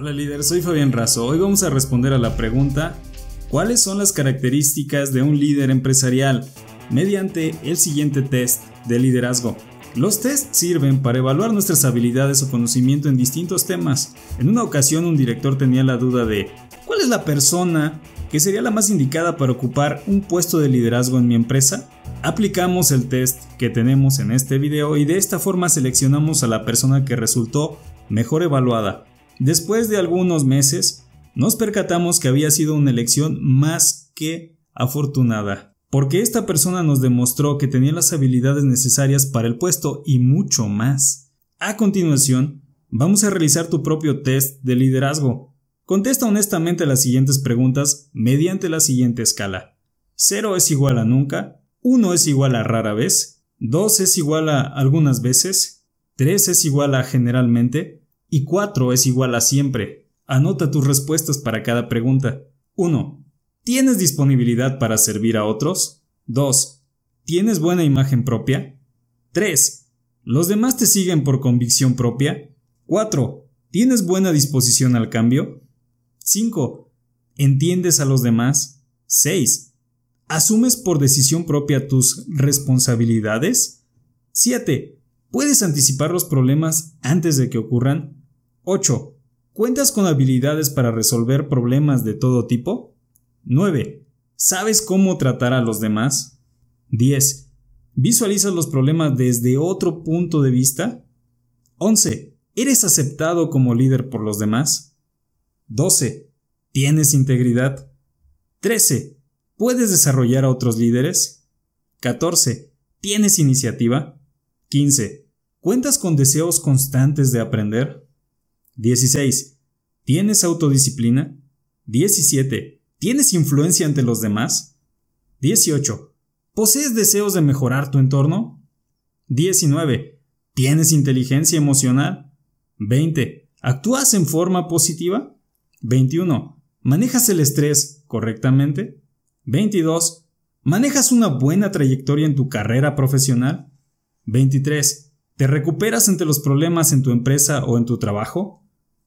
Hola líder, soy Fabián Razo. Hoy vamos a responder a la pregunta ¿Cuáles son las características de un líder empresarial? mediante el siguiente test de liderazgo. Los tests sirven para evaluar nuestras habilidades o conocimiento en distintos temas. En una ocasión un director tenía la duda de ¿cuál es la persona que sería la más indicada para ocupar un puesto de liderazgo en mi empresa? Aplicamos el test que tenemos en este video y de esta forma seleccionamos a la persona que resultó mejor evaluada. Después de algunos meses, nos percatamos que había sido una elección más que afortunada porque esta persona nos demostró que tenía las habilidades necesarias para el puesto y mucho más. A continuación, vamos a realizar tu propio test de liderazgo. Contesta honestamente las siguientes preguntas mediante la siguiente escala. 0 es igual a nunca, 1 es igual a rara vez, 2 es igual a algunas veces, 3 es igual a generalmente y 4 es igual a siempre. Anota tus respuestas para cada pregunta. 1. ¿Tienes disponibilidad para servir a otros? 2. ¿Tienes buena imagen propia? 3. ¿Los demás te siguen por convicción propia? 4. ¿Tienes buena disposición al cambio? 5. ¿Entiendes a los demás? 6. ¿Asumes por decisión propia tus responsabilidades? 7. ¿Puedes anticipar los problemas antes de que ocurran? 8. ¿Cuentas con habilidades para resolver problemas de todo tipo? 9. ¿Sabes cómo tratar a los demás? 10. ¿Visualizas los problemas desde otro punto de vista? 11. ¿Eres aceptado como líder por los demás? 12. ¿Tienes integridad? 13. ¿Puedes desarrollar a otros líderes? 14. ¿Tienes iniciativa? 15. ¿Cuentas con deseos constantes de aprender? 16. ¿Tienes autodisciplina? 17. ¿Tienes influencia ante los demás? 18. ¿Posees deseos de mejorar tu entorno? 19. ¿Tienes inteligencia emocional? 20. ¿Actúas en forma positiva? 21. ¿Manejas el estrés correctamente? 22. ¿Manejas una buena trayectoria en tu carrera profesional? 23. ¿Te recuperas ante los problemas en tu empresa o en tu trabajo?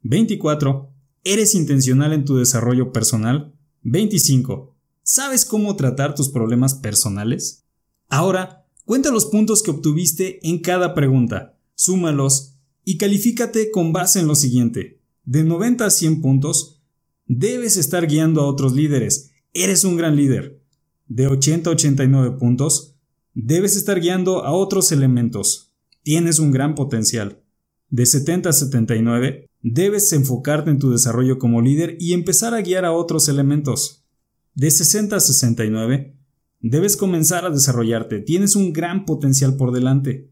24. ¿Eres intencional en tu desarrollo personal? 25. ¿Sabes cómo tratar tus problemas personales? Ahora, cuenta los puntos que obtuviste en cada pregunta, súmalos y califícate con base en lo siguiente. De 90 a 100 puntos, debes estar guiando a otros líderes. Eres un gran líder. De 80 a 89 puntos, debes estar guiando a otros elementos. Tienes un gran potencial. De 70 a 79, Debes enfocarte en tu desarrollo como líder y empezar a guiar a otros elementos. De 60 a 69, debes comenzar a desarrollarte. Tienes un gran potencial por delante.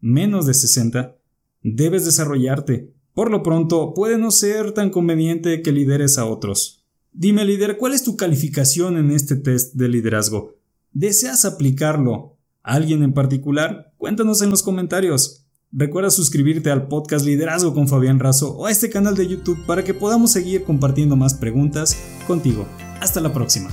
Menos de 60, debes desarrollarte. Por lo pronto, puede no ser tan conveniente que lideres a otros. Dime, líder, ¿cuál es tu calificación en este test de liderazgo? ¿Deseas aplicarlo? ¿A alguien en particular? Cuéntanos en los comentarios. Recuerda suscribirte al podcast Liderazgo con Fabián Razo o a este canal de YouTube para que podamos seguir compartiendo más preguntas contigo. Hasta la próxima.